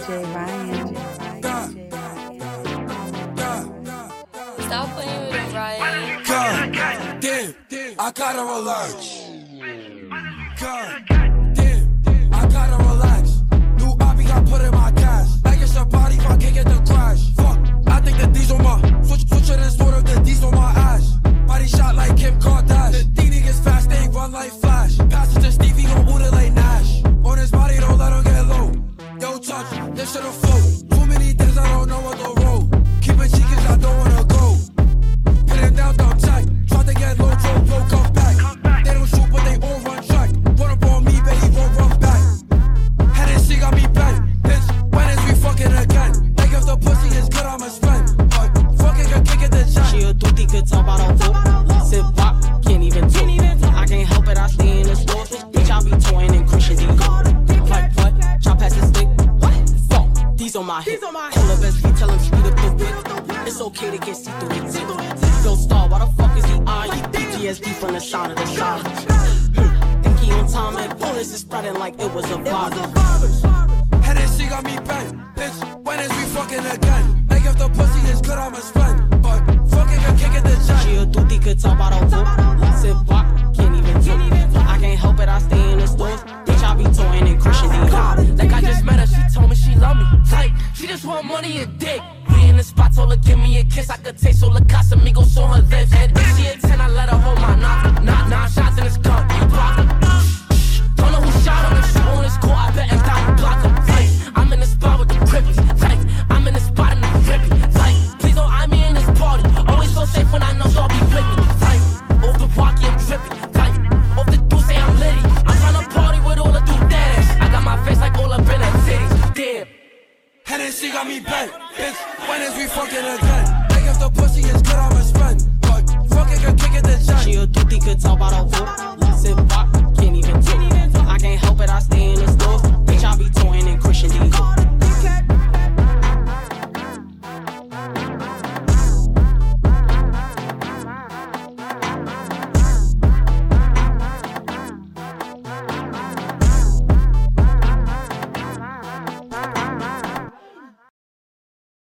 DJ Ryan. Stop playing with him, Ryan. God damn, I gotta relax. God damn, I gotta relax. New hobby got put in my cash. I guess your body if I can't get the crash. Fuck, I think the D's on my switch, switch it and sort of the D's on my ass. Body shot like Kim Kardashian. The D niggas fast, they run like fast. My hip. Call the best feet, tell him speed up the whip. It's okay to get see through it. Yo, star, why the fuck is he eyeing? PTSD from the sound of the shot. Hmm. Think he on time and bullets is spreading like it was a virus. Hennessy got me bent. Bitch, when is we fucking again? Like if the pussy is good, I'ma spend. But fucking can kick it the chat. She a dookie, could talk about a whoop. Sip pop, can't even talk. I can't help it, I stay in the stores. Bitch, I be toying in Christian D. Like I just met her, she told me she love me. Tight, she just want money and dick. We in the spot, told her give me a kiss. I could taste all the Casamigos on her lips. And if she got me bent. Bitch, when is we fucking again? If the pussy is good, I'ma spend. But fucking can kick it the. She a could